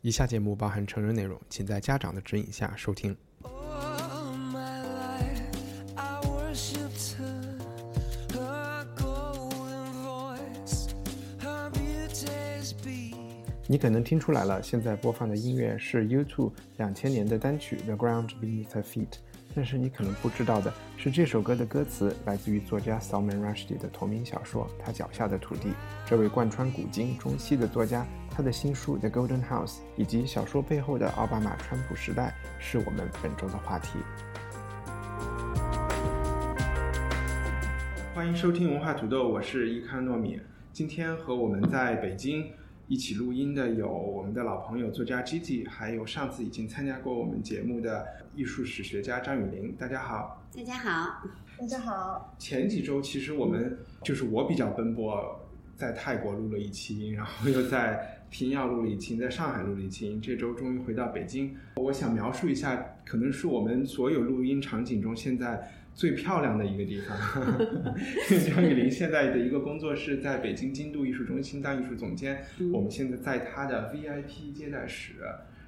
以下节目包含成人内容，请在家长的指引下收听。All my life, I worshipped her, her golden voice, her beauty's beat. 你可能听出来了，现在播放的音乐是 U2 两千年的单曲《The Ground Beneath Her Feet》，但是你可能不知道的是，这首歌的歌词来自于作家 Salman Rushdie 的同名小说《他脚下的土地》。这位贯穿古今中西的作家，他的新书《The Golden House》以及小说背后的奥巴马川普时代，是我们本周的话题。欢迎收听文化土豆，我是伊康糯米。今天和我们在北京一起录音的有我们的老朋友作家 Gigi，还有上次已经参加过我们节目的艺术史学家张雨林。大家好。大家好，大家好，前几周其实我们就是我比较奔波，在泰国录了一期，然后又在平遥录了一期，在上海录了一期，这周终于回到北京。我想描述一下，可能是我们所有录音场景中现在最漂亮的一个地方。因为张雨林现在的一个工作室在北京京都艺术中心当艺术总监，嗯我们现在在他的 VIP 接待室，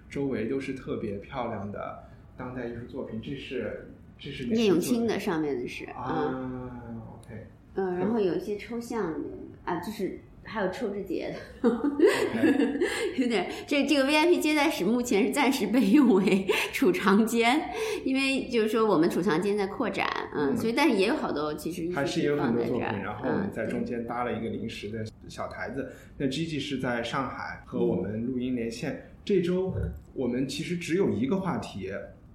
周围都是特别漂亮的当代艺术作品。这是这是哪聂永个作清的上面的是，嗯啊，OK 嗯，然后有一些抽象的啊，就是还有抽之节的 有点这这个 VIP 接待室目前是暂时被用为 储藏间，因为就是说我们储藏间在扩展，嗯，嗯所以但是也有好多其实艺术还是有很多作品，然后我们嗯，在中间搭了一个临时的小台子。那 Gigi 是在上海和我们录音连线。这周我们其实只有一个话题，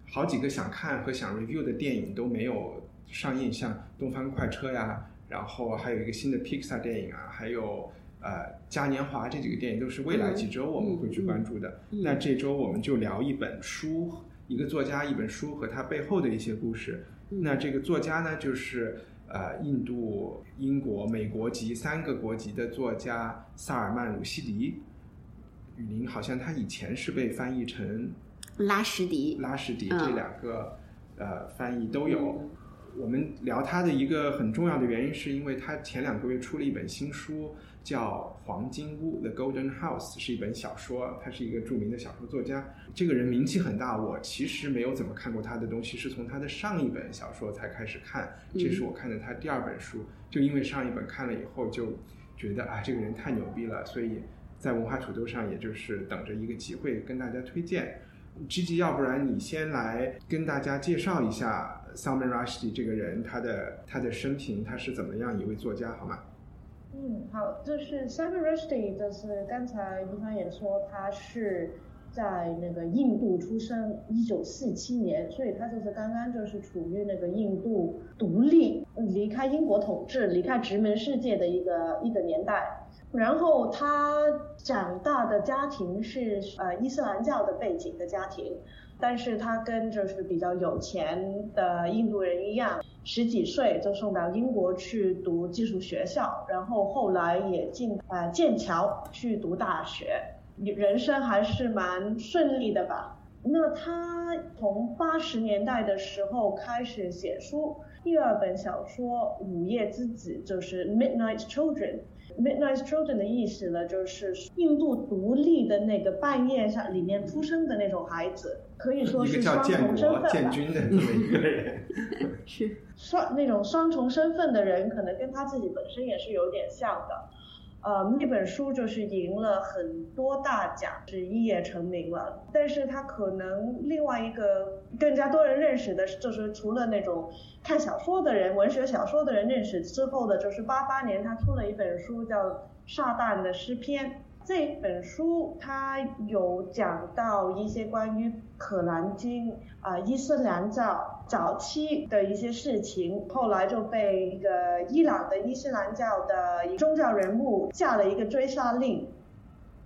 好几个想看和想 review 的电影都没有上映，像《东方快车》呀，然后还有一个新的 Pixar 电影啊，还有呃嘉年华这几个电影都是未来几周我们会去关注的。嗯那这周我们就聊一本书，一个作家一本书和他背后的一些故事。嗯那这个作家呢，就是呃印度、英国、美国籍三个国籍的作家萨尔曼·鲁西迪。雨林好像他以前是被翻译成拉什迪，拉什迪嗯这两个、呃翻译都有。我们聊他的一个很重要的原因，是因为他前两个月出了一本新书，叫《黄金屋》（The Golden House），是一本小说。他是一个著名的小说作家，这个人名气很大。我其实没有怎么看过他的东西，是从他的上一本小说才开始看。这是我看的他第二本书，就因为上一本看了以后，就觉得啊，这个人太牛逼了，所以在文化土豆上，也就是等着一个机会跟大家推荐。Gigi，要不然你先来跟大家介绍一下 Salman Rushdie 这个人，他的他的生平，他是怎么样一位作家，好吗？嗯，好，就是 Salman Rushdie，就是刚才一帆也说他是在那个印度出生，一九四七年，所以他就是刚刚就是处于那个印度独立、离开英国统治、离开殖民世界的一个一个年代。然后他长大的家庭是呃伊斯兰教的背景的家庭，但是他跟就是比较有钱的印度人一样，十几岁就送到英国去读技术学校，然后后来也进呃剑桥去读大学，人生还是蛮顺利的吧。那他从八十年代的时候开始写书，第二本小说《午夜之子》就是 Midnight Children。Midnight Children 的意思呢，就是印度独立的那个半夜上里面出生的那种孩子，可以说是双重身份吧。建军的这么一个人，是，双那种双重身份的人，可能跟他自己本身也是有点像的。呃，那本书就是赢了很多大奖，是一夜成名了。但是他可能另外一个更加多人认识的，就是除了那种看小说的人、文学小说的人认识之后的，就是八八年他出了一本书叫《撒旦的诗篇》。这本书它有讲到一些关于《可兰经》啊、伊斯兰教早期的一些事情，后来就被一个伊朗的伊斯兰教的宗教人物下了一个追杀令，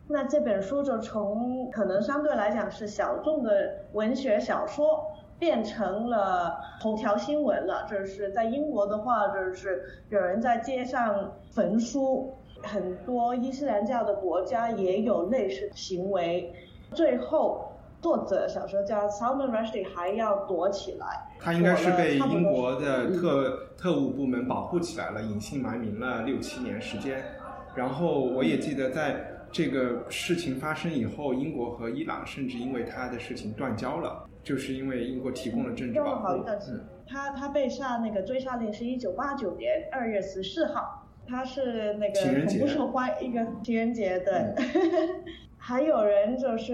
那这本书就从可能相对来讲是小众的文学小说，变成了头条新闻了。就是在英国的话，就是有人在街上焚书，很多伊斯兰教的国家也有类似行为。最后，作者小说家 Salman Rushdie 还要躲起来。他应该是被英国的特特务部门保护起来了，隐姓埋名了六七年时间。然后我也记得，在这个事情发生以后，英国和伊朗甚至因为他的事情断交了，就是因为英国提供了政治保护好一段。时间嗯，。他他被下那个追杀令是一九八九年二月十四号，他是那个情人不受欢一个情人节，对。嗯 还有人就是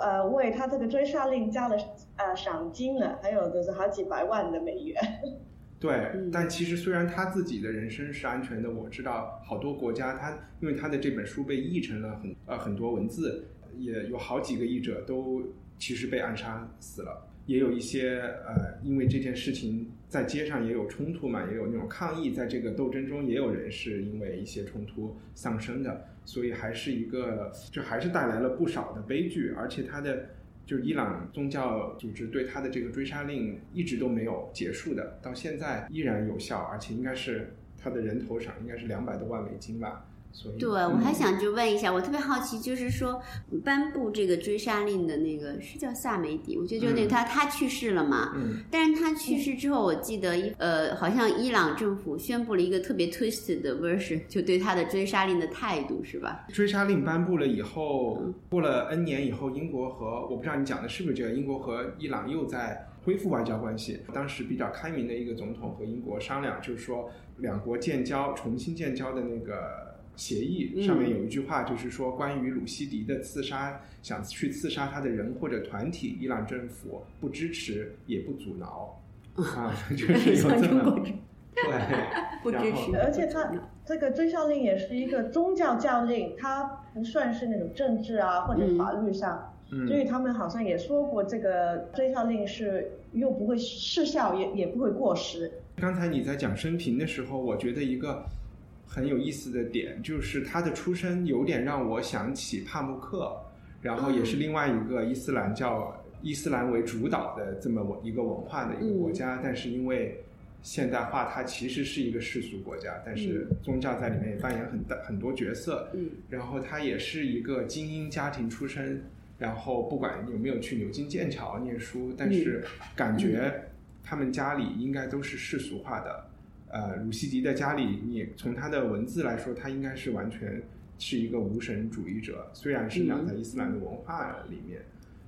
呃为他这个追杀令加了呃赏金了，还有就是好几百万的美元。对嗯，但其实虽然他自己的人身是安全的，我知道好多国家他因为他的这本书被译成了很呃很多文字，也有好几个译者都其实被暗杀死了，也有一些呃因为这件事情在街上也有冲突嘛，也有那种抗议，在这个斗争中也有人是因为一些冲突丧生的，所以还是一个就还是带来了不少的悲剧，而且他的。就伊朗宗教组织对他的这个追杀令一直都没有结束的，到现在依然有效，而且应该是他的人头赏应该是两百多万美金吧。所以对，我还想就问一下，我特别好奇，就是说颁布这个追杀令的那个是叫萨梅迪，我觉得就那他他去世了嘛，嗯，但是他去世之后，我记得一呃，好像伊朗政府宣布了一个特别 twisted 的 version，就对他的追杀令的态度是吧？追杀令颁布了以后，过了 N 年以后，英国和我不知道你讲的是不是这个，英国和伊朗又在恢复外交关系。当时比较开明的一个总统和英国商量，就是说两国建交重新建交的那个协议嗯上面有一句话，就是说关于鲁西迪的刺杀，想去刺杀他的人或者团体，伊朗政府不支持也不阻挠。啊，就是有这么对，不支持，而且他这个追效令也是一个宗教教令，它不算是那种政治啊或者法律上。嗯所以他们好像也说过，这个追效令是又不会失效，也也不会过时。刚才你在讲生平的时候，我觉得一个很有意思的点就是他的出身有点让我想起帕慕克，然后也是另外一个伊斯兰教伊斯兰为主导的这么一个文化的一个国家，但是因为现代化，它其实是一个世俗国家，但是宗教在里面也扮演很大很多角色。嗯。然后他也是一个精英家庭出身，然后不管有没有去牛津、剑桥念书，但是感觉他们家里应该都是世俗化的。呃，鲁西迪的家里，你从他的文字来说，他应该是完全是一个无神主义者，虽然是长在伊斯兰的文化里面。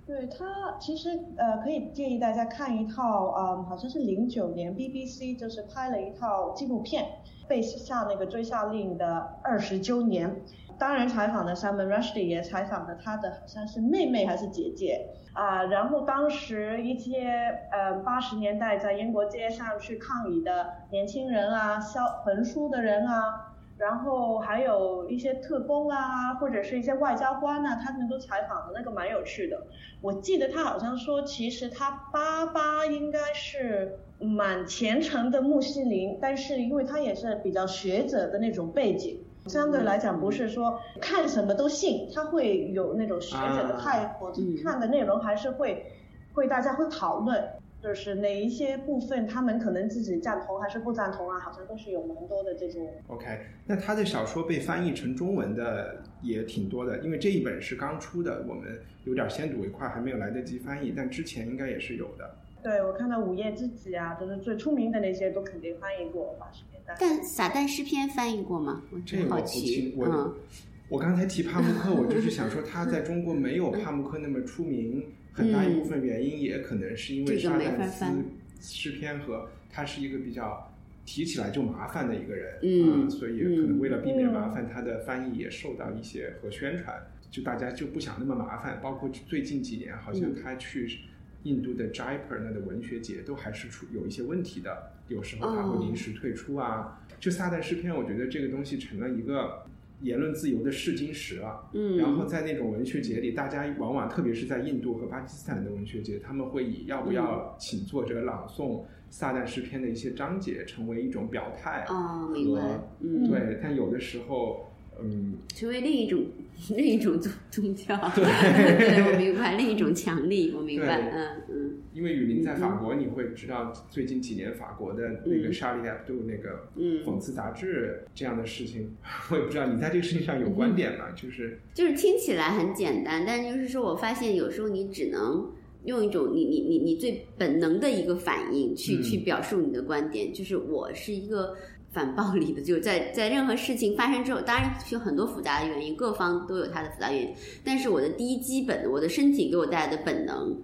对他其实呃可以建议大家看一套嗯好像是零九年 BBC 就是拍了一套纪录片，被下那个追杀令的二十周年。当然采访了 Salman Rushdie，也采访了他的好像是妹妹还是姐姐啊、然后当时一些呃八十年代在英国街上去抗议的年轻人啊，烧焚书的人啊，然后还有一些特工啊，或者是一些外交官啊，他们都采访的那个蛮有趣的。我记得他好像说，其实他爸爸应该是蛮虔诚的穆斯林，但是因为他也是比较学者的那种背景，相对来讲不是说看什么都信，他会有那种学者的态度，嗯看的内容还是会会大家会讨论。就是哪一些部分他们可能自己赞同还是不赞同啊，好像都是有蛮多的这种 OK，那他的小说被翻译成中文的也挺多的，因为这一本是刚出的，我们有点先睹为快，还没有来得及翻译，但之前应该也是有的。对，我看到《午夜之子》啊，就是最出名的那些都肯定翻译过八十年代。但撒旦诗篇翻译过吗？我这个我不真好奇清，，我、嗯我刚才提帕慕克，我就是想说他在中国没有帕慕克那么出名，很大一部分原因也可能是因为沙这个没法旦斯诗篇和他是一个比较提起来就麻烦的一个人，嗯啊所以可能为了避免麻烦，他的翻译也受到一些和宣传，就大家就不想那么麻烦。包括最近几年，好像嗯他去印度的 Jaipur 那的文学节都还是出有一些问题的，有时候他会临时退出啊。就撒旦诗篇，我觉得这个东西成了一个言论自由的试金石了。嗯，然后在那种文学节里，大家往往特别是在印度和巴基斯坦的文学节，他们会以要不要请作者朗诵撒旦诗篇的一些章节成为一种表态。哦，明白，嗯，对，但有的时候，嗯，成为另一种 另一种宗宗教。对，我明白另一种强力，我明白。嗯嗯因为雨林在法国，你会知道最近几年法国的那个嗯 Charlie Hebdo 那个嗯讽刺杂志这样的事情，我也不知道你在这个事情上有观点吗？就是就是听起来很简单，但就是说我发现有时候你只能用一种你你你你最本能的一个反应去、嗯去表述你的观点，就是我是一个反暴力的，就是在在任何事情发生之后，当然有很多复杂的原因，各方都有它的复杂原因，但是我的第一基本，我的身体给我带来的本能。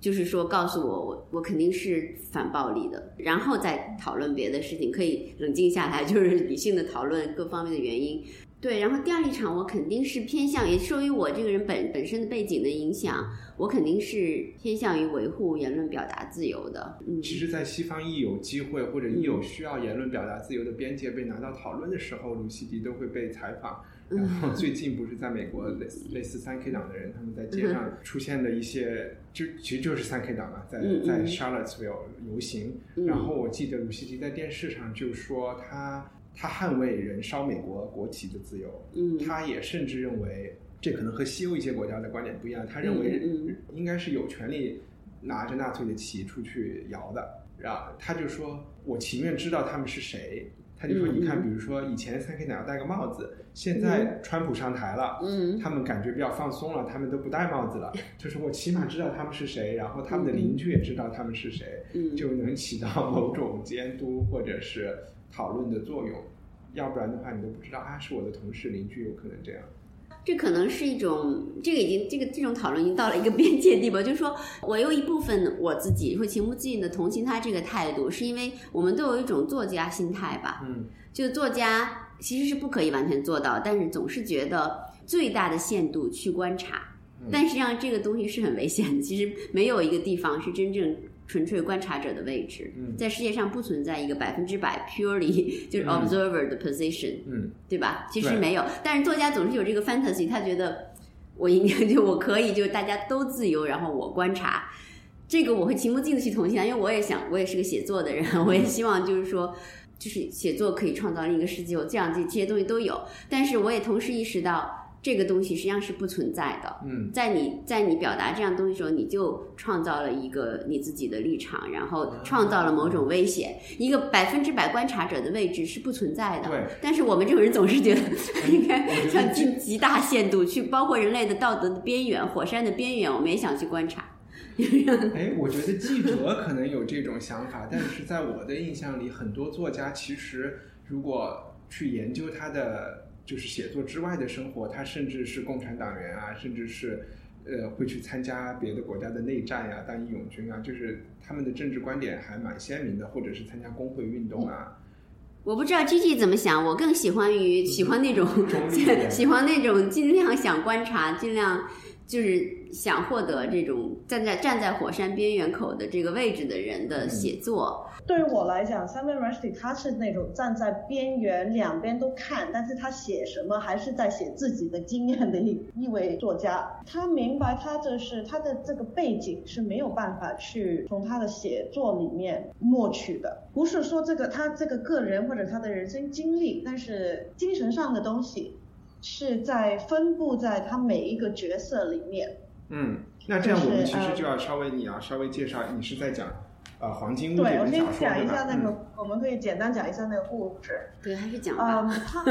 就是说，告诉我，我我肯定是反暴力的，然后再讨论别的事情，可以冷静下来，就是理性的讨论各方面的原因。对，然后第二立场我肯定是偏向，也受于我这个人本本身的背景的影响，我肯定是偏向于维护言论表达自由的。嗯，其实，在西方一有机会或者一有需要言论表达自由的边界被拿到讨论的时候，卢西迪都会被采访。然后最近不是在美国类似类似三 K 党的人，他们在街上出现的一些，就其实就是三 K 党嘛，在在 Charlottesville 游行。嗯然后我记得鲁西迪在电视上就说他他捍卫人烧美国国旗的自由，嗯。他也甚至认为这可能和西欧一些国家的观点不一样，他认为应该是有权利拿着纳粹的旗出去摇的。然后他就说：“我情愿知道他们是谁。”他就说：“嗯你看，嗯。比如说以前三 K 党要戴个帽子，现在川普上台了，嗯。他们感觉比较放松了，他们都不戴帽子了。就是我起码知道他们是谁，然后他们的邻居也知道他们是谁，嗯。就能起到某种监督或者是讨论的作用。要不然的话，你都不知道啊，是我的同事、邻居，有可能这样。这可能是一种，这个已经这个这种讨论已经到了一个边界地步，就是说我有一部分我自己会情不自禁的同情他这个态度，是因为我们都有一种作家心态吧，嗯就作家其实是不可以完全做到，但是总是觉得最大的限度去观察，嗯但实际上这个东西是很危险的。其实没有一个地方是真正纯粹观察者的位置，嗯在世界上不存在一个百分之百 purely 就是嗯 observer 的 position，、嗯对吧？其实没有，但是作家总是有这个 fantasy，他觉得我应该就我可以，就大家都自由，然后我观察。这个我会情不自禁的去同情他，因为我也想，我也是个写作的人，我也希望就是说，就是写作可以创造另一个世界，我这样这这些东西都有。但是我也同时意识到，这个东西实际上是不存在的。嗯在你在你表达这样东西的时候，你就创造了一个你自己的立场，然后创造了某种危险。一个百分之百观察者的位置是不存在的。对但是我们这种人总是觉得应该想尽极大限度去，包括人类的道德的边缘、火山的边缘，我们也想去观察。哎，我觉得记者可能有这种想法，但是在我的印象里，很多作家其实如果去研究他的就是写作之外的生活，他甚至是共产党员啊，甚至是呃会去参加别的国家的内战呀、当义勇军啊，就是他们的政治观点还蛮鲜明的，或者是参加工会运动啊。我不知道 G G 怎么想，我更喜欢于喜欢那种中立的 喜欢那种尽量想观察，尽量就是想获得这种站在站在火山边缘口的这个位置的人的写作。对于我来讲，Salman Rushdie 他是那种站在边缘，两边都看，但是他写什么还是在写自己的经验的一一位作家。他明白他这是他的这个背景是没有办法去从他的写作里面默取的，不是说这个他这个个人或者他的人生经历，但是精神上的东西是在分布在他每一个角色里面。嗯，那这样我们其实就要稍微你要稍微介绍，你是在讲呃黄金对，我先讲一下那个，嗯我们可以简单讲一下那个故事。对，还是讲吧。嗯，他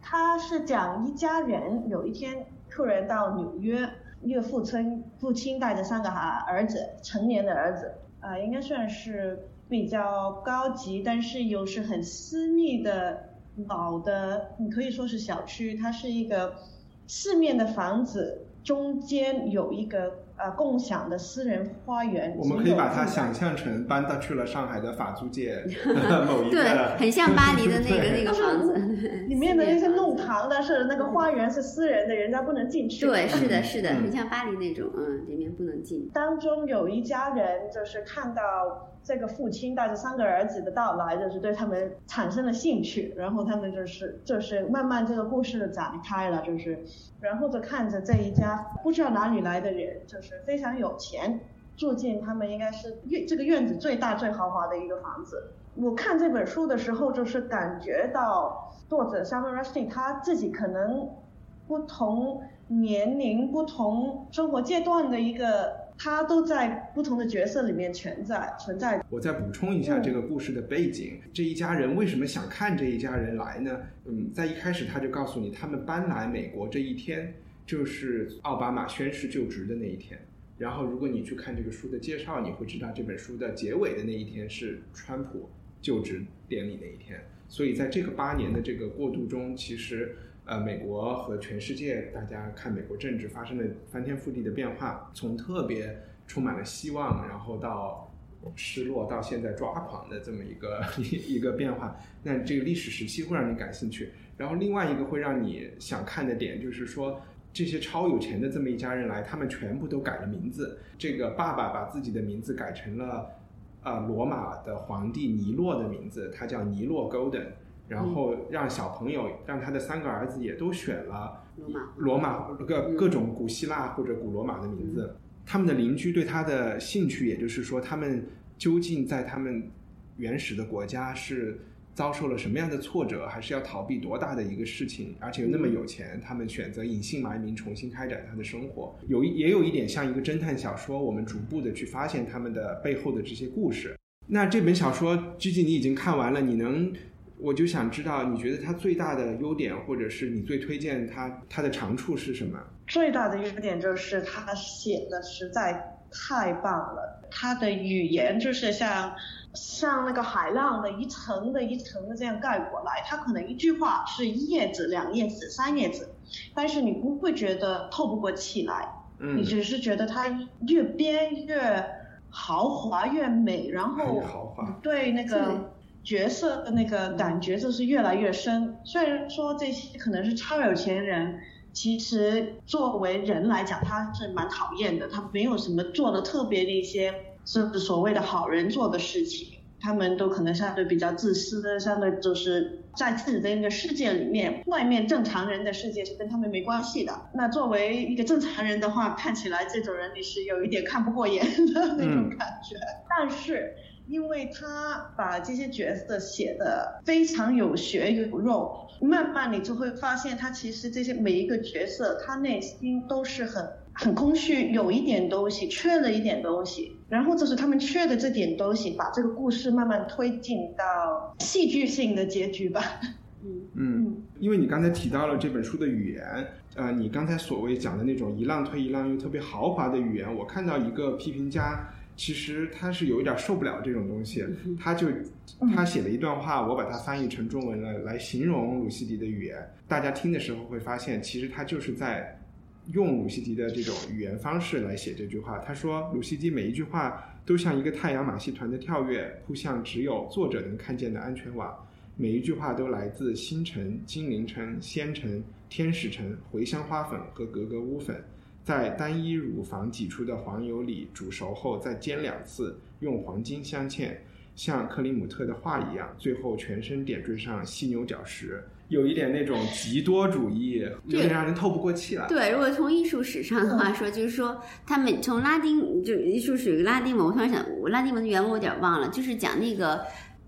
他是讲一家人有一天突然到纽约，一个父村父亲带着三个孩儿子，成年的儿子，啊、应该算是比较高级，但是又是很私密的老的，你可以说是小区，它是一个四面的房子，中间有一个呃共享的私人花园。我们可以把它想象成搬到去了上海的法租界 某一对，很像巴黎的那个那个房子，里面的那些弄堂但是那个花园是私人的，人家不能进去。对，是的，是的，嗯很像巴黎那种，嗯，里面不能进。当中有一家人就是看到这个父亲带着三个儿子的到来，就是对他们产生了兴趣，然后他们就是就是慢慢这个故事展开了，就是然后就看着这一家不知道哪里来的人，就是非常有钱，住进他们应该是院这个院子最大最豪华的一个房子。我看这本书的时候，就是感觉到作者 Salman Rushdie 他自己可能不同年龄、不同生活阶段的一个，他都在不同的角色里面存在存在。我再补充一下这个故事的背景，这一家人为什么想看这一家人来呢？嗯，在一开始他就告诉你，他们搬来美国这一天就是奥巴马宣誓就职的那一天。然后，如果你去看这个书的介绍，你会知道这本书的结尾的那一天是川普就职典礼那一天。所以，在这个八年的这个过渡中，其实呃，美国和全世界大家看美国政治发生了翻天覆地的变化，从特别充满了希望，然后到失落，到现在抓狂的这么一个 一个变化。那这个历史时期会让你感兴趣。然后，另外一个会让你想看的点就是说。这些超有钱的这么一家人来，他们全部都改了名字。这个爸爸把自己的名字改成了，呃，罗马的皇帝尼洛的名字，他叫尼洛 Golden。然后让小朋友，让他的三个儿子也都选了罗马罗马各各种古希腊或者古罗马的名字。他们的邻居对他的兴趣，也就是说，他们究竟在他们原始的国家是。遭受了什么样的挫折，还是要逃避多大的一个事情，而且又那么有钱，他们选择隐姓埋名，重新开展他的生活，有一也有一点像一个侦探小说，我们逐步的去发现他们的背后的这些故事。那这本小说最近你已经看完了，你能，我就想知道，你觉得它最大的优点，或者是你最推荐它它的长处是什么？最大的优点就是他写的实在太棒了，他的语言就是像。像那个海浪的一层的一层的这样盖过来，它可能一句话是一页纸、两页纸、三页纸，但是你不会觉得透不过气来，嗯你只是觉得它越编越豪华越美，然后很豪华对那个角色的那个感觉就是越来越深。虽然说这些可能是超有钱人，其实作为人来讲他是蛮讨厌的，他没有什么做的特别的一些是所谓的好人做的事情。他们都可能相对比较自私的，相对就是在自己的那个世界里面，外面正常人的世界是跟他们没关系的。那作为一个正常人的话，看起来这种人你是有一点看不过眼的那种感觉。但是因为他把这些角色写的非常有血有肉，慢慢你就会发现他其实这些每一个角色，他内心都是很很空虚，有一点东西，缺了一点东西。然后就是他们缺的这点东西，把这个故事慢慢推进到戏剧性的结局吧。嗯嗯，因为你刚才提到了这本书的语言，呃，你刚才所谓讲的那种一浪推一浪又特别豪华的语言，我看到一个批评家，其实他是有一点受不了这种东西，他就他写了一段话，我把它翻译成中文了，来形容鲁西迪的语言。大家听的时候会发现，其实他就是在用鲁西迪的这种语言方式来写这句话。他说，鲁西迪每一句话都像一个太阳马戏团的跳跃，扑向只有作者能看见的安全网。每一句话都来自星辰、精灵城、仙城、天使城、茴香花粉和格格巫粉，在单一乳房挤出的黄油里煮熟后再煎两次，用黄金镶嵌，像克里姆特的画一样，最后全身点缀上犀牛角石，有一点那种极多主义，有点让人透不过气来。对，如果从艺术史上的话说，就是说他们从拉丁，就艺术属于拉丁文，我突然想，我拉丁文的原文我有点忘了，就是讲那个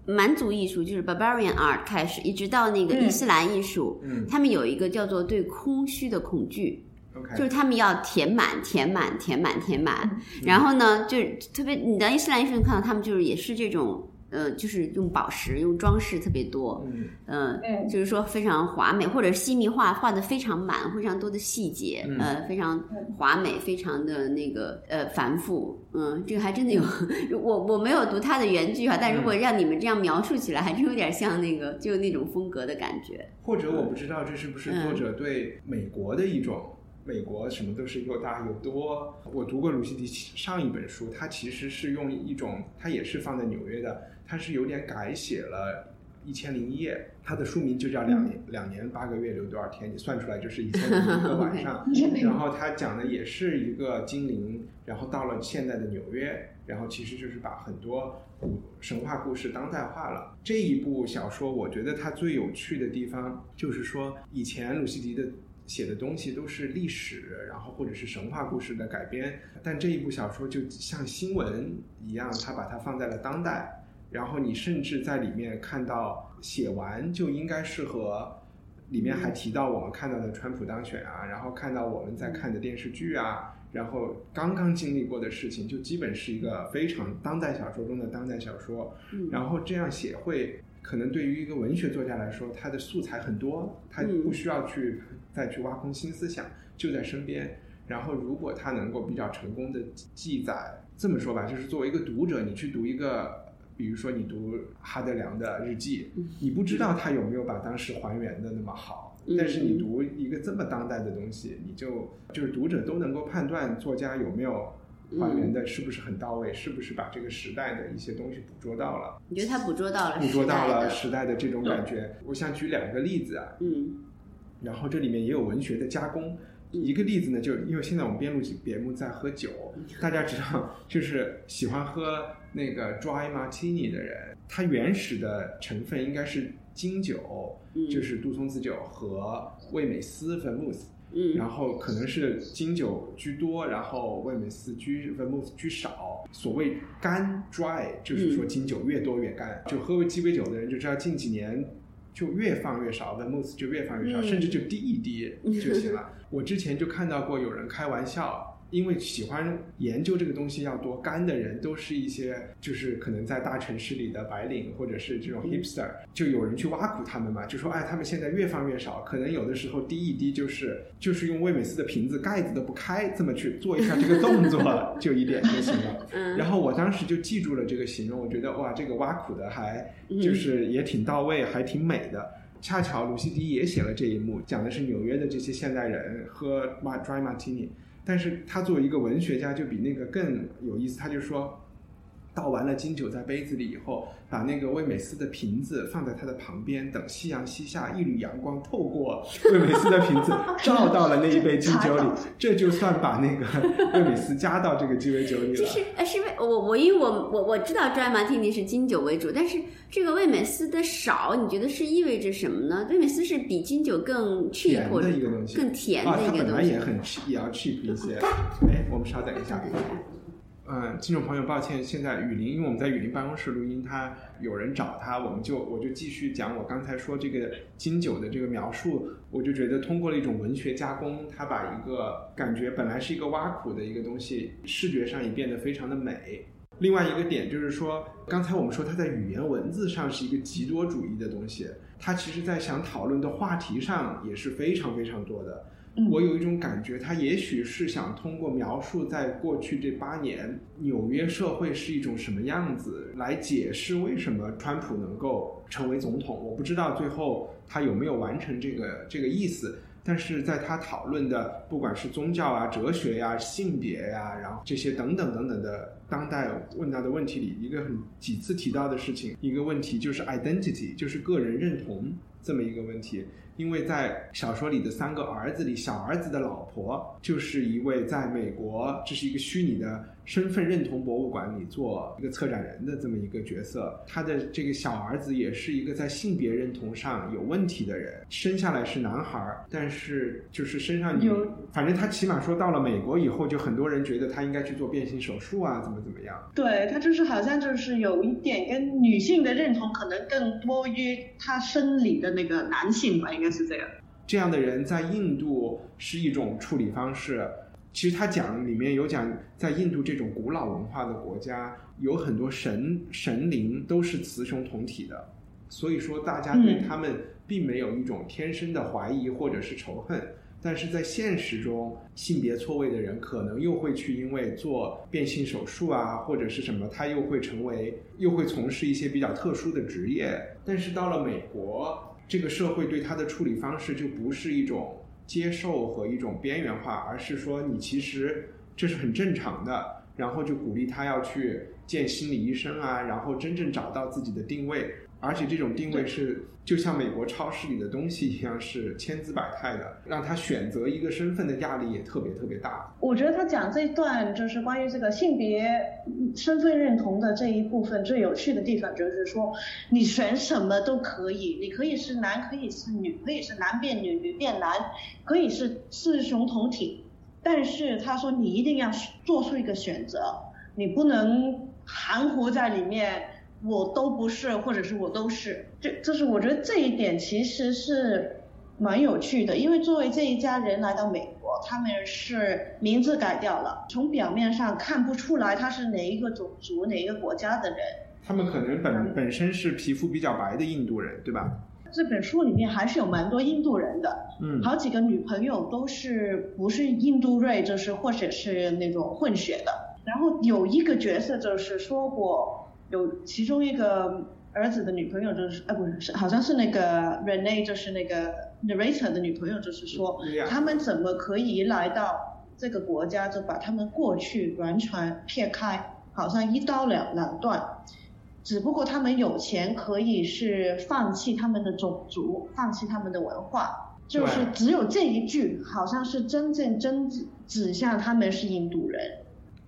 蛮族艺术，就是 barbarian art 开始，一直到那个嗯。伊斯兰艺术，嗯。他们有一个叫做对空虚的恐惧就是他们要填满、填满、填满、填满。嗯。然后呢，就是特别你在伊斯兰艺术看到他们就是也是这种，呃，就是用宝石、用装饰特别多，嗯。就是说非常华美，或者细密画画的非常满，非常多的细节，嗯呃，非常华美，非常的那个呃繁复，嗯，这个还真的有，我我没有读他的原句哈，但如果让你们这样描述起来，还真有点像那个就那种风格的感觉，或者我不知道这是不是嗯。作者对美国的一种。美国什么都是又大又多。我读过鲁西迪上一本书，他其实是用一种，他也是放在纽约的，他是有点改写了《一千零一夜》，他的书名就叫两年两年八个月留多少天，你算出来就是 一千零一个晚上。然后他讲的也是一个精灵，然后到了现在的纽约，然后其实就是把很多古神话故事当代化了。这一部小说，我觉得它最有趣的地方就是说，以前鲁西迪的写的东西都是历史，然后或者是神话故事的改编，但这一部小说就像新闻一样，它把它放在了当代，然后你甚至在里面看到写完就应该是和。里面还提到我们看到的川普当选啊，然后看到我们在看的电视剧啊，然后刚刚经历过的事情，就基本是一个非常当代小说中的当代小说。嗯然后这样写会，可能对于一个文学作家来说，他的素材很多，他嗯不需要去再去挖空新思想，就在身边。然后如果他能够比较成功的记载，这么说吧，就是作为一个读者，你去读一个。比如说，你读哈德良的日记，你不知道他有没有把当时还原的那么好，嗯但是你读一个这么当代的东西，你就就是读者都能够判断作家有没有还原的是不是很到位，是不是把这个时代的一些东西捕捉到了，你觉得他捕捉到了捕捉到了时时代的这种感觉。我想举两个例子啊，嗯然后这里面也有文学的加工。一个例子呢，就因为现在我们边录节目在喝酒，大家知道，就是喜欢喝那个 dry martini 的人，它原始的成分应该是金酒，嗯就是杜松子酒和味美思 vermouth，嗯然后可能是金酒居多，然后味美思居 vermouth 居少。所谓干 dry，就是说金酒越多越干。就喝过鸡尾酒的人就知道，近几年就越放越少，vermouth 就越放越少，嗯甚至就滴一滴就行了。我之前就看到过有人开玩笑。因为喜欢研究这个东西要多干的人，都是一些就是可能在大城市里的白领，或者是这种嗯 hipster，、就有人去挖苦他们嘛，就说哎，他们现在越放越少，可能有的时候滴一滴就是就是用味美斯的瓶子盖子都不开，这么去做一下这个动作，就一点就行了。嗯然后我当时就记住了这个形容，我觉得哇，这个挖苦的还就是也挺到位，还挺美的。恰巧鲁西迪也写了这一幕，讲的是纽约的这些现代人喝 dry martini，但是他作为一个文学家，就比那个更有意思。他就说，倒完了金酒在杯子里以后，把那个味美思的瓶子放在它的旁边，等夕阳西下，一缕阳光透过味美思的瓶子 照到了那一杯金酒里，这就算把那个味美思加到这个鸡尾酒里了。就是呃，是为我我因为我我我知道 dry martini 是金酒为主，但是这个味美思的少，你觉得是意味着什么呢？味美思是比金酒更 cheap 甜或者的一个东西，更甜啊，的它本来一个东西。也很 cheap，也要 cheap 一些。哎，我们稍等一下。嗯，听众朋友，抱歉，现在雨林，因为我们在雨林办公室录音，他有人找他，我们就我就继续讲我刚才说这个金酒的这个描述，我就觉得通过了一种文学加工，他把一个感觉本来是一个挖苦的一个东西，视觉上也变得非常的美。另外一个点就是说，刚才我们说它在语言文字上是一个极多主义的东西，它其实在想讨论的话题上也是非常非常多的。我有一种感觉，他也许是想通过描述在过去这八年纽约社会是一种什么样子，来解释为什么川普能够成为总统。我不知道最后他有没有完成这个这个意思，但是在他讨论的不管是宗教啊、哲学呀、性别呀，然后这些等等等等的当代问到的问题里，一个很几次提到的事情，一个问题就是 identity，就是个人认同这么一个问题。因为在小说里的三个儿子里，小儿子的老婆就是一位在美国，这是一个虚拟的身份认同博物馆里做一个策展人的这么一个角色。他的这个小儿子也是一个在性别认同上有问题的人，生下来是男孩儿，但是就是身上有，反正他起码说到了美国以后，就很多人觉得他应该去做变性手术啊，怎么怎么样。对他就是好像就是有一点跟女性的认同可能更多于他生理的那个男性吧，应该是这样。这样的人在印度是一种处理方式。其实他讲里面有讲，在印度这种古老文化的国家，有很多神神灵都是雌雄同体的，所以说大家对嗯他们并没有一种天生的怀疑或者是仇恨。但是在现实中，性别错位的人可能又会去因为做变性手术啊，或者是什么，他又会成为又会从事一些比较特殊的职业。但是到了美国，这个社会对他的处理方式就不是一种接受和一种边缘化，而是说你其实这是很正常的，然后就鼓励他要去见心理医生啊，然后真正找到自己的定位。而且这种定位是就像美国超市里的东西一样，是千姿百态的，让他选择一个身份的压力也特别特别大。我觉得他讲这一段就是关于这个性别身份认同的这一部分最有趣的地方，就是说你选什么都可以，你可以是男，可以是女，可以是男变女，女变男，可以是雌雄同体，但是他说你一定要做出一个选择，你不能含糊在里面。我都不是，或者是我都是，这就是我觉得这一点其实是蛮有趣的，因为作为这一家人来到美国，他们是名字改掉了，从表面上看不出来他是哪一个种族、哪一个国家的人。他们可能本本身是皮肤比较白的印度人，对吧？这本书里面还是有蛮多印度人的，嗯，好几个女朋友都是不是印度裔，就是或者是那种混血的。然后有一个角色就是说过。有其中一个儿子的女朋友就是，啊不是，好像是那个 Rene，就是那个 narrator 的女朋友，就是说，他们怎么可以来到这个国家，就把他们过去完全撇开，好像一刀两两断。只不过他们有钱，可以是放弃他们的种族，放弃他们的文化，就是只有这一句，好像是真正真指向他们是印度人。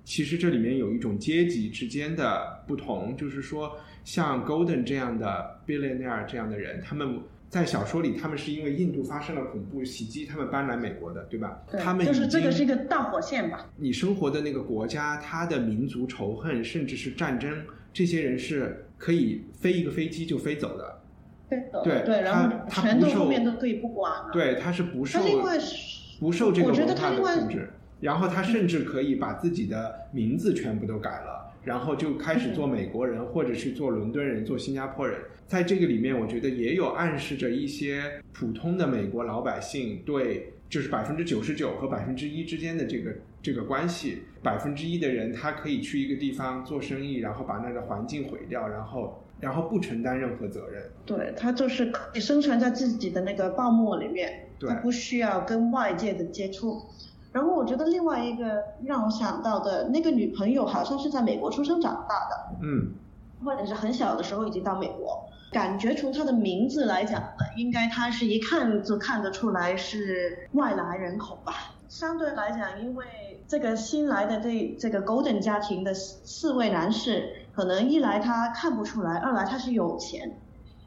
其实这里面有一种阶级之间的不同，就是说，像 Golden 这样的 billionaire 这样的人，他们在小说里，他们是因为印度发生了恐怖袭击，他们搬来美国的，对吧？对，他们就是这个是一个导火线吧？你生活的那个国家，它的民族仇恨，甚至是战争，这些人是可以飞一个飞机就飞走的。对对，然后全都后面都可以不管。对，他是不受不受这个文化的控制。然后他甚至可以把自己的名字全部都改了，然后就开始做美国人，或者是做伦敦人、做新加坡人。在这个里面，我觉得也有暗示着一些普通的美国老百姓对，就是百分之九十九和百分之一之间的这个这个关系。百分之一的人，他可以去一个地方做生意，然后把那个环境毁掉，然后然后不承担任何责任。对他就是可以生存在自己的那个泡沫里面，他不需要跟外界的接触。然后我觉得另外一个让我想到的那个女朋友好像是在美国出生长大的，嗯，或者是很小的时候已经到美国，感觉从她的名字来讲呢，应该她是一看就看得出来是外来人口吧。相对来讲，因为这个新来的这这个 Golden 家庭的四位男士，可能一来他看不出来，二来他是有钱，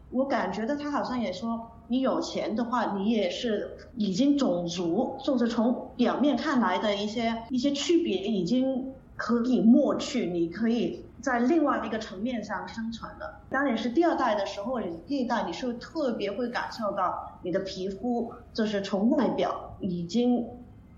我感觉到他好像也说。你有钱的话，你也是已经种族，就是从表面看来的一些一些区别已经可以抹去，你可以在另外一个层面上生存了。当你是第二代的时候，你第一代你是特别会感受到你的皮肤，就是从外表已经，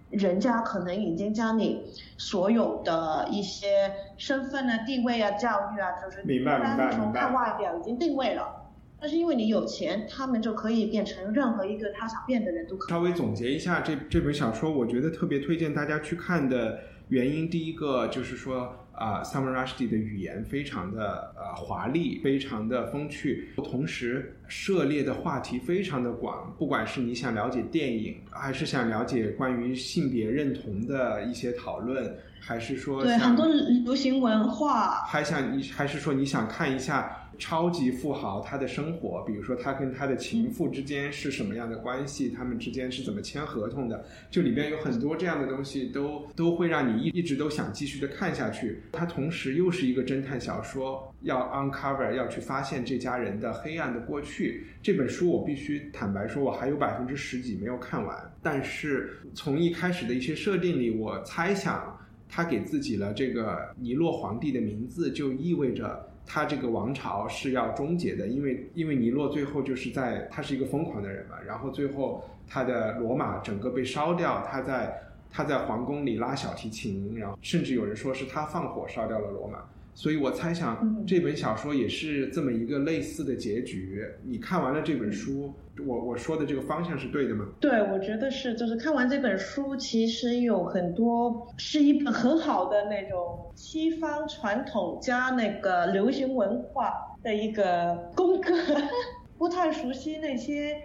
人家可能已经将你所有的一些身份啊、地位啊、教育啊，就是明白明白从看外表已经定位了。但是因为你有钱，他们就可以变成任何一个他想变的人都可以。稍微总结一下这这本小说，我觉得特别推荐大家去看的原因，第一个就是说啊，Summer Rushdie 的语言非常的呃华丽，非常的风趣，同时涉猎的话题非常的广。不管是你想了解电影，还是想了解关于性别认同的一些讨论，还是说对很多流行文化，还想你还是说你想看一下。超级富豪他的生活，比如说他跟他的情妇之间是什么样的关系，他们之间是怎么签合同的，就里边有很多这样的东西，都都会让你一一直都想继续的看下去。它同时又是一个侦探小说，要 uncover，要去发现这家人的黑暗的过去。这本书我必须坦白说，我还有百分之十几没有看完，但是从一开始的一些设定里，我猜想他给自己了这个尼洛皇帝的名字，就意味着。他这个王朝是要终结的，因为因为尼洛最后就是在他是一个疯狂的人嘛，然后最后他的罗马整个被烧掉，他在他在皇宫里拉小提琴，然后甚至有人说是他放火烧掉了罗马。所以我猜想这本小说也是这么一个类似的结局。你看完了这本书，我我说的这个方向是对的吗？对，我觉得是，就是看完这本书，其实有很多是一本很好的那种西方传统加那个流行文化的一个功课。不太熟悉那些，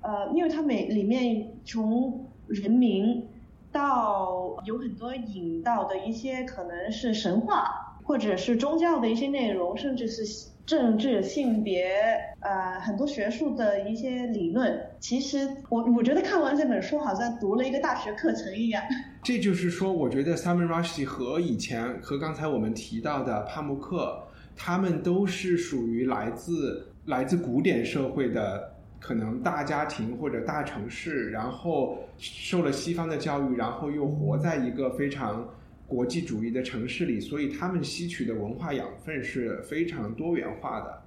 呃，因为它每里面从人名到有很多引到的一些可能是神话。或者是宗教的一些内容，甚至是政治、性别，呃，很多学术的一些理论。其实我我觉得看完这本书，好像读了一个大学课程一样。这就是说，我觉得 Salman Rushdie 和以前和刚才我们提到的帕慕克，他们都是属于来自来自古典社会的。可能大家庭或者大城市，然后受了西方的教育，然后又活在一个非常国际主义的城市里，所以他们吸取的文化养分是非常多元化的。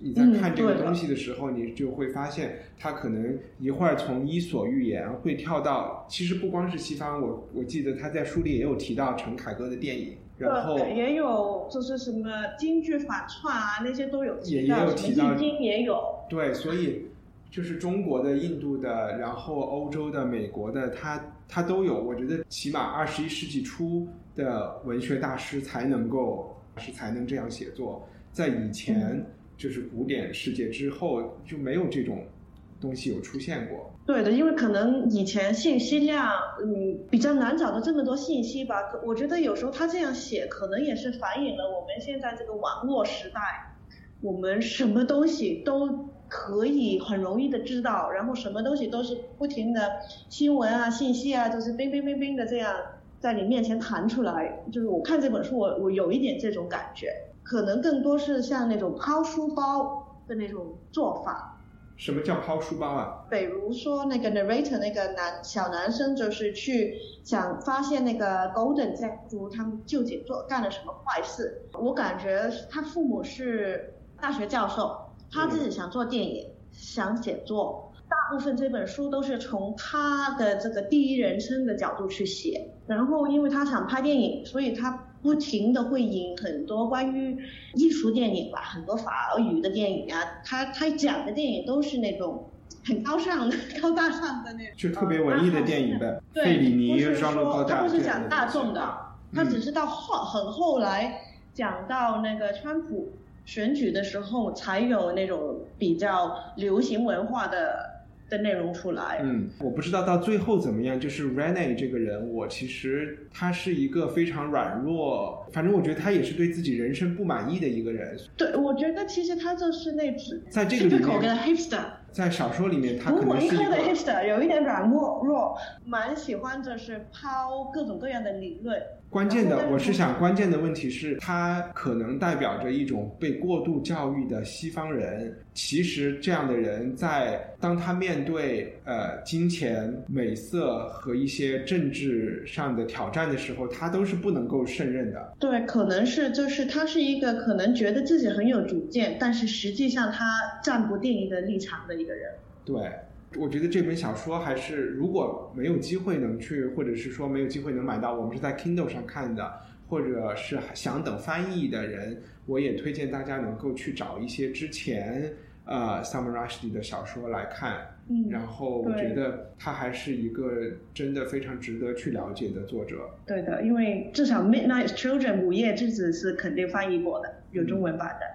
你在看这个东西的时候，你就会发现，他可能一会儿从《伊索寓言》会跳到，其实不光是西方，我我记得他在书里也有提到陈凯歌的电影，然后也有就是什么京剧反串啊，那些都有也也有提到，也有对，所以。就是中国的、印度的，然后欧洲的、美国的，它它都有。我觉得起码二十一世纪初的文学大师才能够是才能这样写作，在以前就是古典世界之后就没有这种东西有出现过。对的，因为可能以前信息量嗯比较难找到这么多信息吧。我觉得有时候他这样写，可能也是反映了我们现在这个网络时代，我们什么东西都。可以很容易的知道，然后什么东西都是不停的新闻啊、信息啊，就是冰冰冰冰的这样在你面前弹出来。就是我看这本书，我我有一点这种感觉，可能更多是像那种抛书包的那种做法。什么叫抛书包啊？比如说那个 narrator 那个男小男生，就是去想发现那个 Golden 家族他们究竟做干了什么坏事。我感觉他父母是大学教授。他自己想做电影，想写作，大部分这本书都是从他的这个第一人称的角度去写。然后，因为他想拍电影，所以他不停的会引很多关于艺术电影吧，很多法语的电影啊。他他讲的电影都是那种很高尚的、高大上的那种，就特别文艺的电影呗。费里尼、双路高大他不是讲大众的，他只是到后很后来讲到那个川普。选举的时候才有那种比较流行文化的的内容出来。嗯，我不知道到最后怎么样。就是 Rene 这个人，我其实他是一个非常软弱，反正我觉得他也是对自己人生不满意的一个人。对，我觉得其实他就是那只在这个里面，hipster，在小说里面他可能是一个 hipster，有一点软弱弱，蛮喜欢就是抛各种各样的理论。关键的，我是想，关键的问题是，他可能代表着一种被过度教育的西方人。其实，这样的人在当他面对呃金钱、美色和一些政治上的挑战的时候，他都是不能够胜任的。对，可能是就是他是一个可能觉得自己很有主见，但是实际上他站不定一个立场的一个人。对。我觉得这本小说还是如果没有机会能去，或者是说没有机会能买到，我们是在 Kindle 上看的，或者是想等翻译的人，我也推荐大家能够去找一些之前呃 Summer Rushdie 的小说来看。嗯，然后我觉得他还是一个真的非常值得去了解的作者。对的，因为至少 Midnight Children 午夜之子是肯定翻译过的，有中文版的。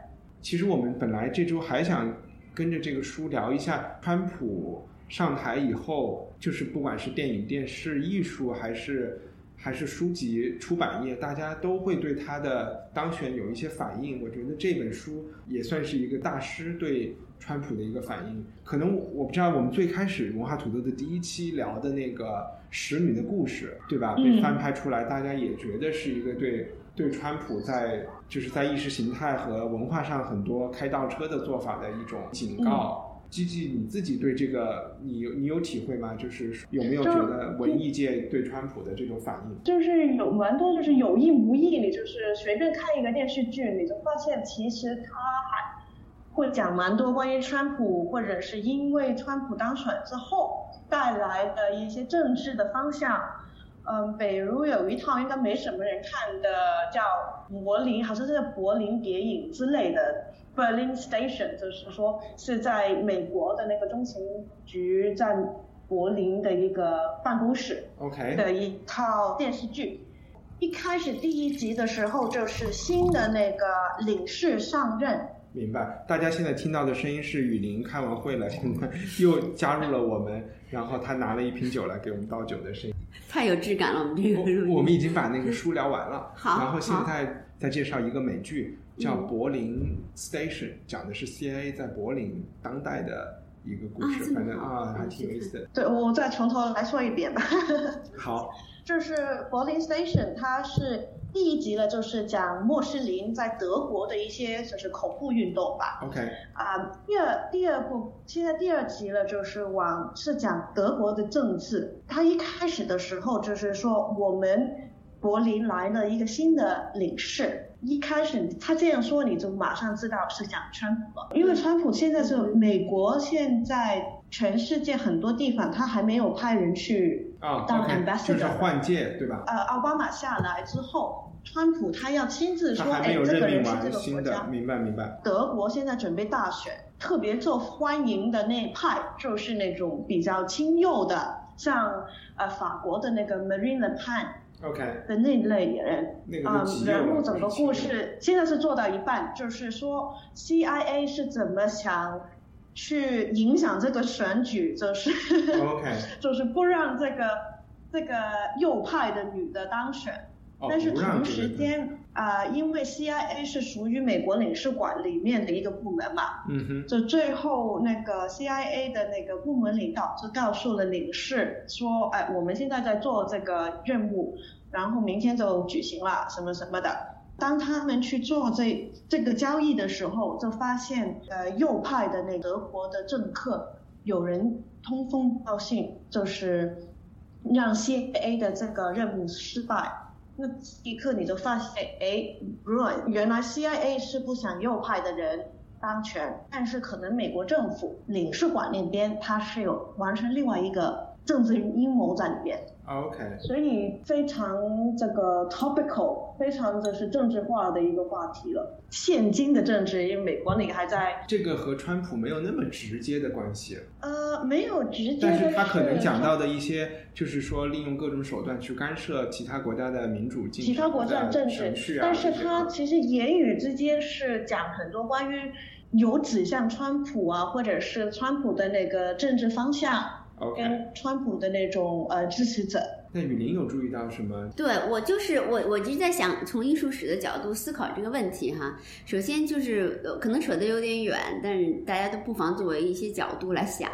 其实我们本来这周还想。跟着这个书聊一下，川普上台以后，就是不管是电影、电视、艺术，还是还是书籍出版业，大家都会对他的当选有一些反应。我觉得这本书也算是一个大师对川普的一个反应。可能我不知道，我们最开始文化土豆的第一期聊的那个使女的故事，对吧？被翻拍出来，大家也觉得是一个对。对川普在就是在意识形态和文化上很多开倒车的做法的一种警告。基基，你自己对这个你有你有体会吗？就是有没有觉得文艺界对川普的这种反应？就是有蛮多，就是有意无意，你就是随便看一个电视剧，你就发现其实他还会讲蛮多关于川普，或者是因为川普当选之后带来的一些政治的方向。嗯，比如有一套应该没什么人看的，叫柏林，好像是柏林谍影之类的，Berlin Station，就是说是在美国的那个中情局在柏林的一个办公室，OK，的一套电视剧。一开始第一集的时候就是新的那个领事上任。明白，大家现在听到的声音是雨林开完会了，现在 又加入了我们，然后他拿了一瓶酒来给我们倒酒的声音，太有质感了。我们这个我们已经把那个书聊完了，好，然后现在再介绍一个美剧，叫嗯柏林 Station，、讲的是 CIA 在柏林当代的一个故事，啊反正啊还挺有意思的。对，我再从头来说一遍吧。好，就是柏林 Station，它是第一集呢，就是讲穆斯林在德国的一些就是恐怖运动吧。OK，啊，第二第二部，现在第二集了，就是往是讲德国的政治。他一开始的时候就是说，我们柏林来了一个新的领事。一开始他这样说，你就马上知道是讲川普了，因为川普现在是美国现在全世界很多地方他还没有派人去啊当，OK，ambassador 就是换届对吧？呃，奥巴马下来之后，川普他要亲自说，哎，他还没有这个人是这个完新的，国家。明白明白。德国现在准备大选，特别受欢迎的那一派就是那种比较亲右的，像呃法国的那个 Marine Le Pen OK，的那一类人。那个啊、就极右了人物整个故事现在是做到一半，就是说 CIA 是怎么想去影响这个选举，就是 OK，就是不让这个这个右派的女的当选。哦但是同时间啊、因为 CIA 是属于美国领事馆里面的一个部门嘛，嗯哼，就最后那个 CIA 的那个部门领导就告诉了领事说，哎，我们现在在做这个任务，然后明天就举行了什么什么的。当他们去做这这个交易的时候，就发现呃右派的那德国的政客有人通风报信，就是让 CIA 的这个任务失败。那一刻你就发现，哎，如果原来 CIA 是不想右派的人当权，但是可能美国政府领事馆那边他是有完成另外一个政治阴谋在里面，OK，所以非常这个 topical，非常就是政治化的一个话题了。现今的政治，因为美国那个还在这个和川普没有那么直接的关系，呃没有直接但是他可能讲到。的一些，就是说利用各种手段去干涉其他国家的民主进程其他国家的政治，啊，但是他其实言语之间是讲很多关于有指向川普啊，或者是川普的那个政治方向。跟川普的那种呃支持者。那雨林有注意到什么？对我就是我，我一直在想从艺术史的角度思考这个问题哈。首先就是呃可能扯得有点远，但是大家都不妨作为一些角度来想，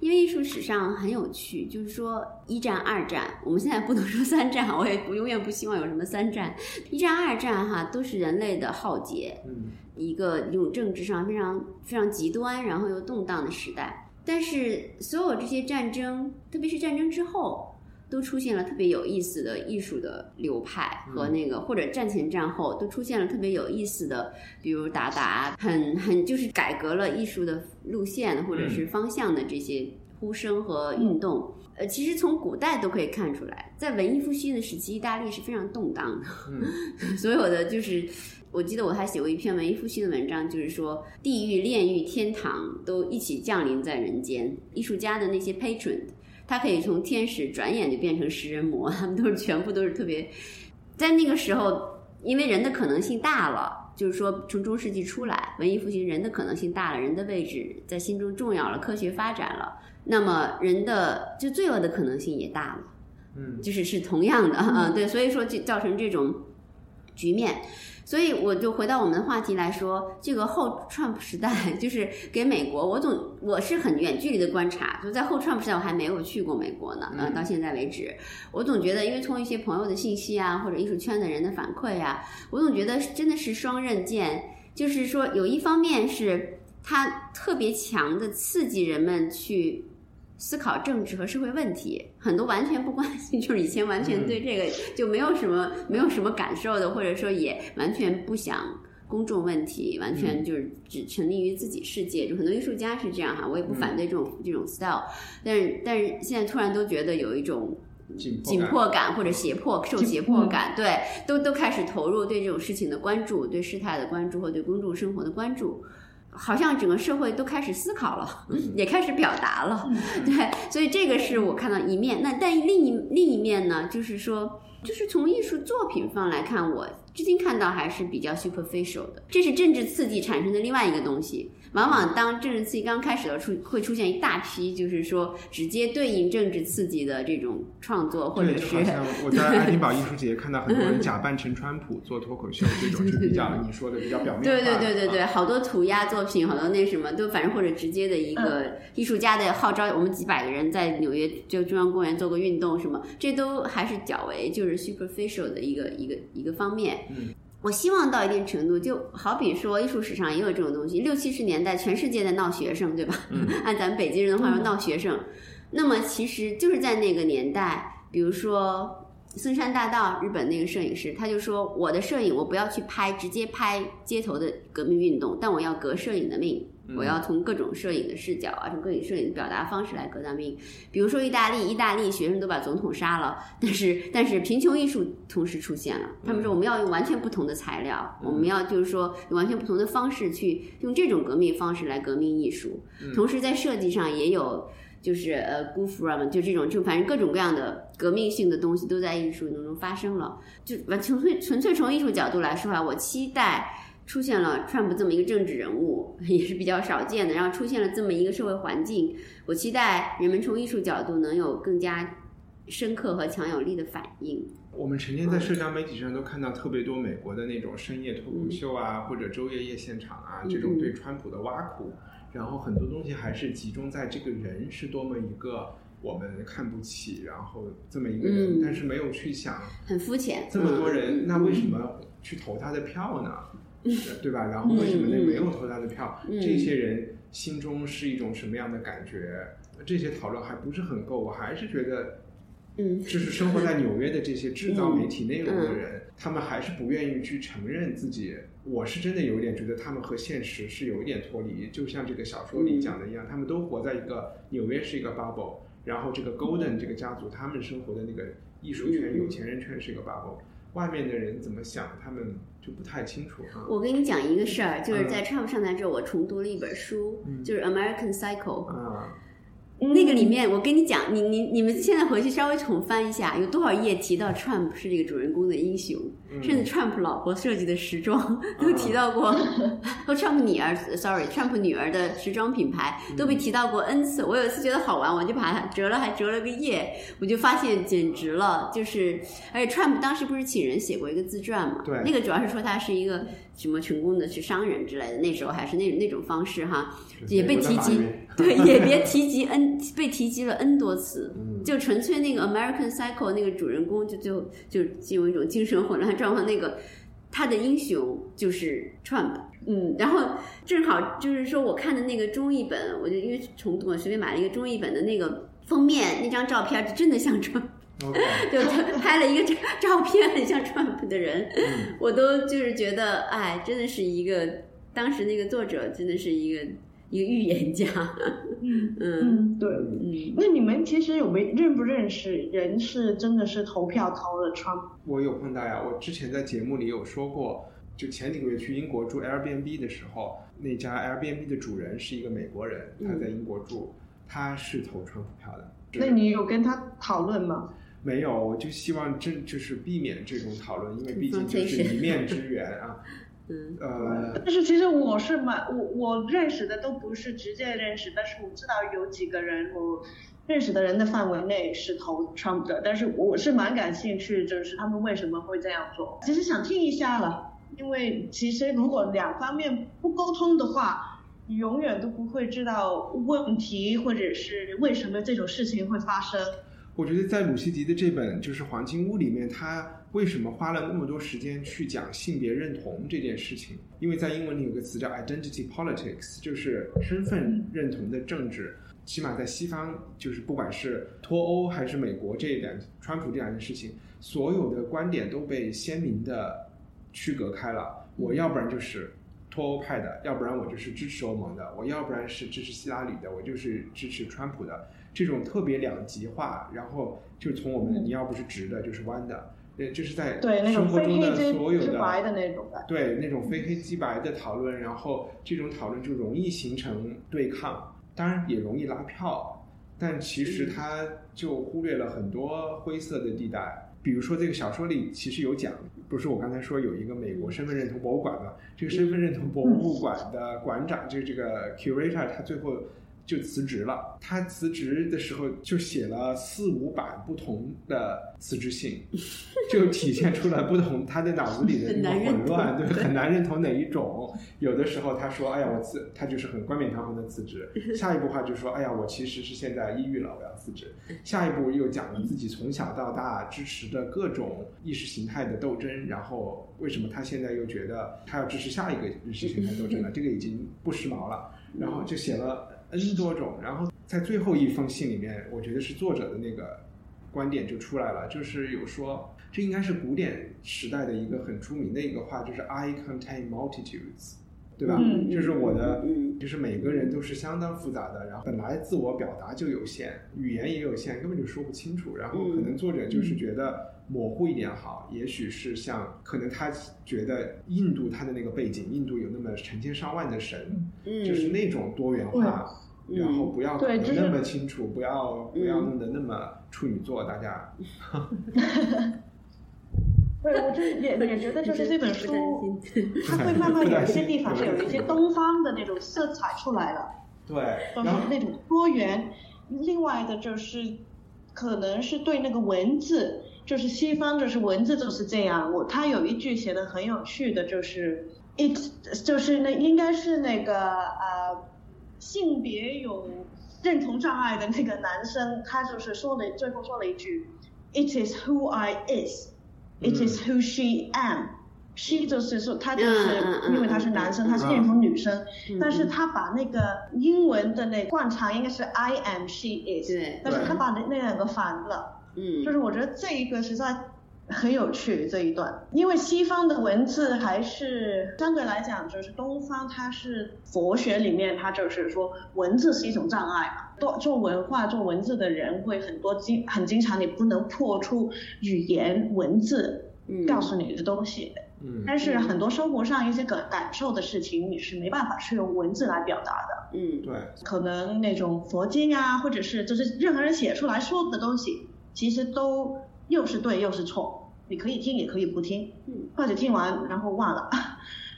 因为艺术史上很有趣，就是说一战、二战，我们现在不能说三战，我也不永远不希望有什么三战，一战、二战哈都是人类的浩劫，嗯一个这种政治上非常非常极端，然后又动荡的时代。但是所有这些战争，特别是战争之后，都出现了特别有意思的艺术的流派和那个，或者战前战后都出现了特别有意思的，比如达达，很很就是改革了艺术的路线或者是方向的这些呼声和运动。呃，其实从古代都可以看出来，在文艺复兴的时期，意大利是非常动荡的。嗯 所有的就是，我记得我还写过一篇文艺复兴的文章，就是说地狱、炼狱、天堂都一起降临在人间。艺术家的那些 patron，他可以从天使转眼就变成食人魔，他们都是全部都是特别，在那个时候，因为人的可能性大了。就是说，从中世纪出来，文艺复兴人的可能性大了，人的位置在心中重要了，科学发展了，那么人的就罪恶的可能性也大了。嗯就是是同样的啊，对，所以说就造成这种局面。所以我就回到我们的话题来说，这个后 Trump 时代，就是给美国，我总我是很远距离的观察，就在后 Trump 时代，我还没有去过美国呢，嗯，到现在为止，我总觉得，因为从一些朋友的信息啊，或者艺术圈的人的反馈啊，我总觉得真的是双刃剑，就是说有一方面是它特别强的刺激人们去思考政治和社会问题，很多完全不关心，就是以前完全对这个就没有什么没有什么感受的，或者说也完全不想公众问题，完全就是只沉溺于自己世界。就很多艺术家是这样哈，我也不反对这种、这种 style，但是但是现在突然都觉得有一种紧紧迫感或者胁迫、受胁迫感，对，都都开始投入对这种事情的关注，对事态的关注和对公众生活的关注。好像整个社会都开始思考了，也开始表达了，对，所以这个是我看到一面。那但另一另一面呢，就是说，就是从艺术作品方来看，我至今看到还是比较 superficial 的，这是政治刺激产生的另外一个东西。往往当政治刺激刚开始的出会出现一大批，就是说直接对应政治刺激的这种创作，或，者就是像 我在爱丁堡艺术节看到很多人假扮成川普做脱口秀，这种 是比较你说的比较表面对。对对对对，啊好多涂鸦作品，好多那什么，都反正或者直接的一个艺术家的号召，我们几百个人在纽约就中央公园做个运动什么，这都还是较为就是 superficial 的一个一个一个方面。嗯。我希望到一定程度，就好比说艺术史上也有这种东西。六七十年代，全世界在闹学生，对吧？嗯 按咱们北京人的话说，闹学生。那么其实就是在那个年代，比如说森山大道，日本那个摄影师，他就说我的摄影我不要去拍，直接拍街头的革命运动，但我要革摄影的命，嗯我要从各种摄影的视角啊，从各种摄影的表达方式来革大命。比如说意大利，意大利学生都把总统杀了，但是但是贫穷艺术同时出现了，他们说我们要用完全不同的材料，我们要就是说用完全不同的方式去用这种革命方式来革命艺术，同时在设计上也有。就是呃 g o o f r o m 就这种，就反正各种各样的革命性的东西都在艺术当中发生了。就完纯粹纯粹从艺术角度来说啊，我期待出现了 Trump 这么一个政治人物，也是比较少见的。然后出现了这么一个社会环境，我期待人们从艺术角度能有更加深刻和强有力的反应。我们成天在社交媒体上都看到特别多美国的那种深夜脱口秀啊，或者周夜夜现场啊，这种对川普的挖苦，然后很多东西还是集中在这个人是多么一个我们看不起，然后这么一个人，嗯。但是没有去想很肤浅，这么多人，那为什么去投他的票呢？对吧？然后为什么那没有投他的票？嗯这些人心中是一种什么样的感觉？这些讨论还不是很够，我还是觉得嗯就是生活在纽约的这些制造媒体内容的人，他们还是不愿意去承认自己。我是真的有一点觉得他们和现实是有一点脱离，就像这个小说里讲的一样，他们都活在一个纽约是一个 bubble，然后这个 Golden 这个家族他们生活的那个艺术圈、有钱人圈是一个 bubble，外面的人怎么想，他们就不太清楚啊。我跟你讲一个事儿，就是嗯在 Trump 上台之后，我重读了一本书，就是《American Cycle》。啊，那个里面，我跟你讲，你你你们现在回去稍微重翻一下，有多少页提到 Trump 是这个主人公的英雄，嗯。甚至 Trump 老婆设计的时装 都提到过，和 Trump 女儿，sorry，Trump 女儿的时装品牌都被提到过 n 次。我有一次觉得好玩，我就把它折了，还折了个页，我就发现简直了，就是而且 Trump 当时不是请人写过一个自传嘛，对。那个主要是说他是一个什么成功的是商人之类的，那时候还是那那种方式哈，也被提及，对，也别 提及 n 被提及了 n 多次，嗯。就纯粹那个 American Cycle 那个主人公就就就进入一种精神混乱状况，那个他的英雄就是 Trump，嗯，然后正好就是说我看的那个中译本，我就因为重读，我随便买了一个中译本的那个封面那张照片，就真的像 Trump。就拍了一个照照片，很像 Trump 的人，嗯。我都就是觉得，哎，真的是一个当时那个作者真的是一个一个预言家，嗯嗯嗯，对。嗯，那你们其实有没认不认识人是真的是投票投了 Trump？我有碰到呀，我之前在节目里有说过，就前几个月去英国住 Airbnb 的时候，那家 Airbnb 的主人是一个美国人，他在英国住，他是投川普票的。那你有跟他讨论吗？没有，我就希望这就是避免这种讨论，因为毕竟就是一面 之缘啊。嗯呃，但是其实我是蛮我我认识的都不是直接认识，但是我知道有几个人我认识的人的范围内是投 Trump 的，但是我是蛮感兴趣，就是他们为什么会这样做。其实想听一下了，因为其实如果两方面不沟通的话，你永远都不会知道问题或者是为什么这种事情会发生。我觉得在鲁西迪的这本就是《黄金屋》里面，他为什么花了那么多时间去讲性别认同这件事情？因为在英文里有个词叫 identity politics，就是身份认同的政治。起码在西方，就是不管是脱欧还是美国这两川普这两件事情，所有的观点都被鲜明的区隔开了。我要不然就是脱欧派的，要不然我就是支持欧盟的，我要不然是支持希拉里的，我就是支持川普的。这种特别两极化，然后就从我们嗯你要不是直的，就是弯的，呃，这是在生活中的所有的的那种的。对那种非黑即白的讨论，然后这种讨论就容易形成对抗，当然也容易拉票，但其实它就忽略了很多灰色的地带。比比如说这个小说里其实有讲，不是我刚才说有一个美国身份认同博物馆嘛，这个身份认同博物馆的馆长就是这个 curator，他最后。就辞职了。他辞职的时候就写了四五版不同的辞职信，就体现出了不同他的脑子里的那种混乱，对，很难认同哪一种。有的时候他说：“哎呀，我辞，他就是很冠冕堂皇的辞职。”下一步话就说：“哎呀，我其实是现在抑郁了，我要辞职。”下一步又讲了自己从小到大支持的各种意识形态的斗争，然后为什么他现在又觉得他要支持下一个意识形态斗争了？这个已经不时髦了。然后就写了 N 多种，然后在最后一封信里面，我觉得是作者的那个观点就出来了，就是有说这应该是古典时代的一个很出名的一个话，就是 I contain multitudes，对吧？嗯就是我的，嗯就是每个人都是相当复杂的，然后本来自我表达就有限，语言也有限，根本就说不清楚。然后可能作者就是觉得模糊一点好，也许是像可能他觉得印度他的那个背景，印度有那么成千上万的神，嗯，就是那种多元化，嗯然后不要那么清楚，不要不要弄得那么处女座，大家。对，我就也也觉得就是这本书，它会慢慢有一些地方是有一些东方的那种色彩出来了。对，都然后是那种多元。另外的就是，可能是对那个文字，就是西方就是文字就是这样。我他有一句写的很有趣的，就是 it 就是那应该是那个呃性别有认同障碍的那个男生，他就是说了最后说了一句，it is who I is, it is who she am。she 就是说他就是因为他是男生，他是嗯认同女生，嗯但是他把那个英文的那惯常应该是 I am she is，对但是他把那那两个反了，嗯，就是我觉得这一个实在很有趣这一段，因为西方的文字还是相对来讲，就是东方它是佛学里面，它就是说文字是一种障碍嘛。做做文化、做文字的人会很多经很经常，你不能破出语言文字嗯告诉你的东西。嗯但是很多生活上一些感感受的事情，你是没办法是用文字来表达的。嗯对，可能那种佛经啊，或者是就是任何人写出来说的东西，其实都又是对又是错，你可以听也可以不听，嗯或者听完然后忘了。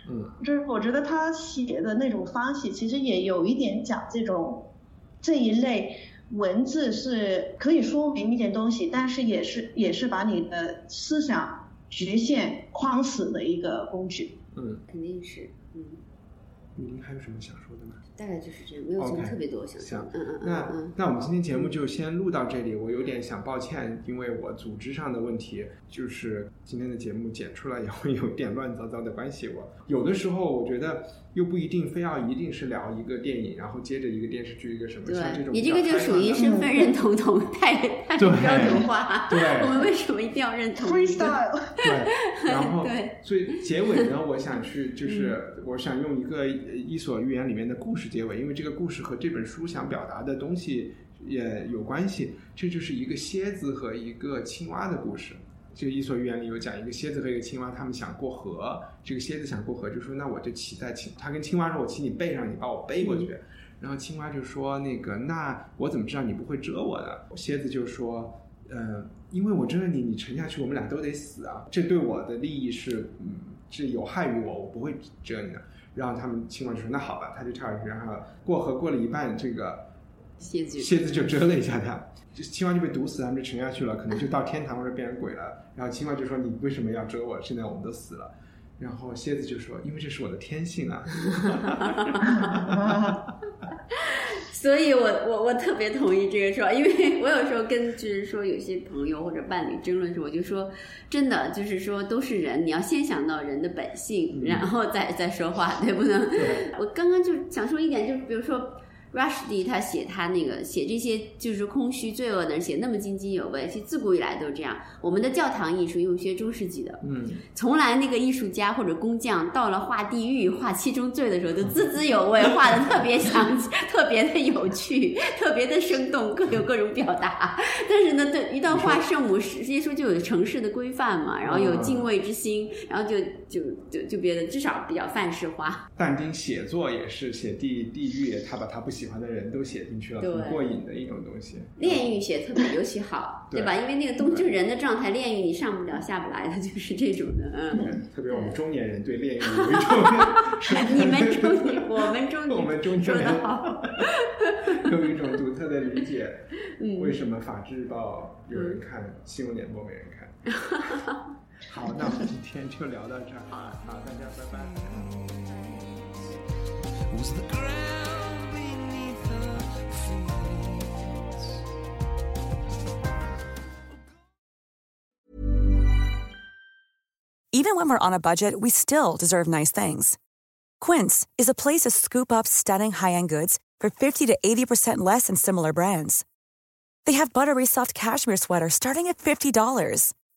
嗯 就是我觉得他写的那种方式，其实也有一点讲这种这一类文字是可以说明一点东西，但是也是也是把你的思想局限框死的一个工具。嗯，肯定是，嗯，您还有什么想说的吗？大概就是这样，没有什么特别多想说行的。嗯嗯那嗯嗯那我们今天节目就先录到这里。我有点想抱歉，因为我组织上的问题，就是今天的节目剪出来也会有点乱糟糟的关系。我有的时候我觉得又不一定非要一定是聊一个电影，然后接着一个电视剧一个什么，像这对，种你这个就属于身份认同同太太对标准化。对我们为什么一定要认同对，然后 对所以结尾呢，我想去就是我想用一个《伊索寓言》里面的故事结尾，因为这个故事和这本书想表达的东西也有关系。这就是一个蝎子和一个青蛙的故事。这个《伊索寓言》里有讲一个蝎子和一个青蛙，他们想过河。这个蝎子想过河，就说那我就骑在青，他跟青蛙说，我骑你背上，你把我背过去。然后青蛙就说：“那个，那我怎么知道你不会蛰我呢？”蝎子就说：“呃，因为我蛰了你，你沉下去，我们俩都得死啊！这对我的利益是，嗯，是有害于我，我不会蛰你的。”然后他们青蛙就说：“那好吧。”他就跳下去，然后过河过了一半，这个蝎子蝎子就蛰了一下他，就青蛙就被毒死，他们就沉下去了，可能就到天堂或者变成鬼了。然后青蛙就说：“你为什么要蛰我？现在我们都死了。”然后蝎子就说：“因为这是我的天性啊。”所以我我我特别同意这个说法，因为我有时候跟就是说有些朋友或者伴侣争论时，我就说，真的就是说都是人，你要先想到人的本性，嗯然后再再说话，对不能？对 我刚刚就想说一点，就是比如说。Rushdie 他写他那个写这些就是空虚罪恶的人写那么津津有味，其实自古以来都是这样。我们的教堂艺术，因为我学中世纪的，嗯，从来那个艺术家或者工匠到了画地狱、画七宗罪的时候，都滋滋有味，画的特别详细、特别的有趣、特别的生动，各有各种表达。但是呢，对一到画圣母，这些书就有城市的规范嘛，然后有敬畏之心，然后就就就就别的至少比较范式化。但丁写作也是写地地狱，他把他不喜欢的人都写进去了，对很过瘾的一种东西。炼狱写特别尤其好，对对吧？因为那个东就是人的状态，炼狱你上不了下不来的，就是这种的。嗯，特别我们中年人对炼狱有一种 你们中年，我们中我们中年，说年人好。有一种独特的理解。嗯为什么《法制日报》有人看，新闻联播》没人看？好，那我们今天就聊到这儿。好，大家拜拜。 was the ground beneath her feet. Even when we're on a budget, we still deserve nice things. Quince is a place to scoop up stunning high-end goods for 50 to 80% less than similar brands. They have buttery soft cashmere sweaters starting at $50,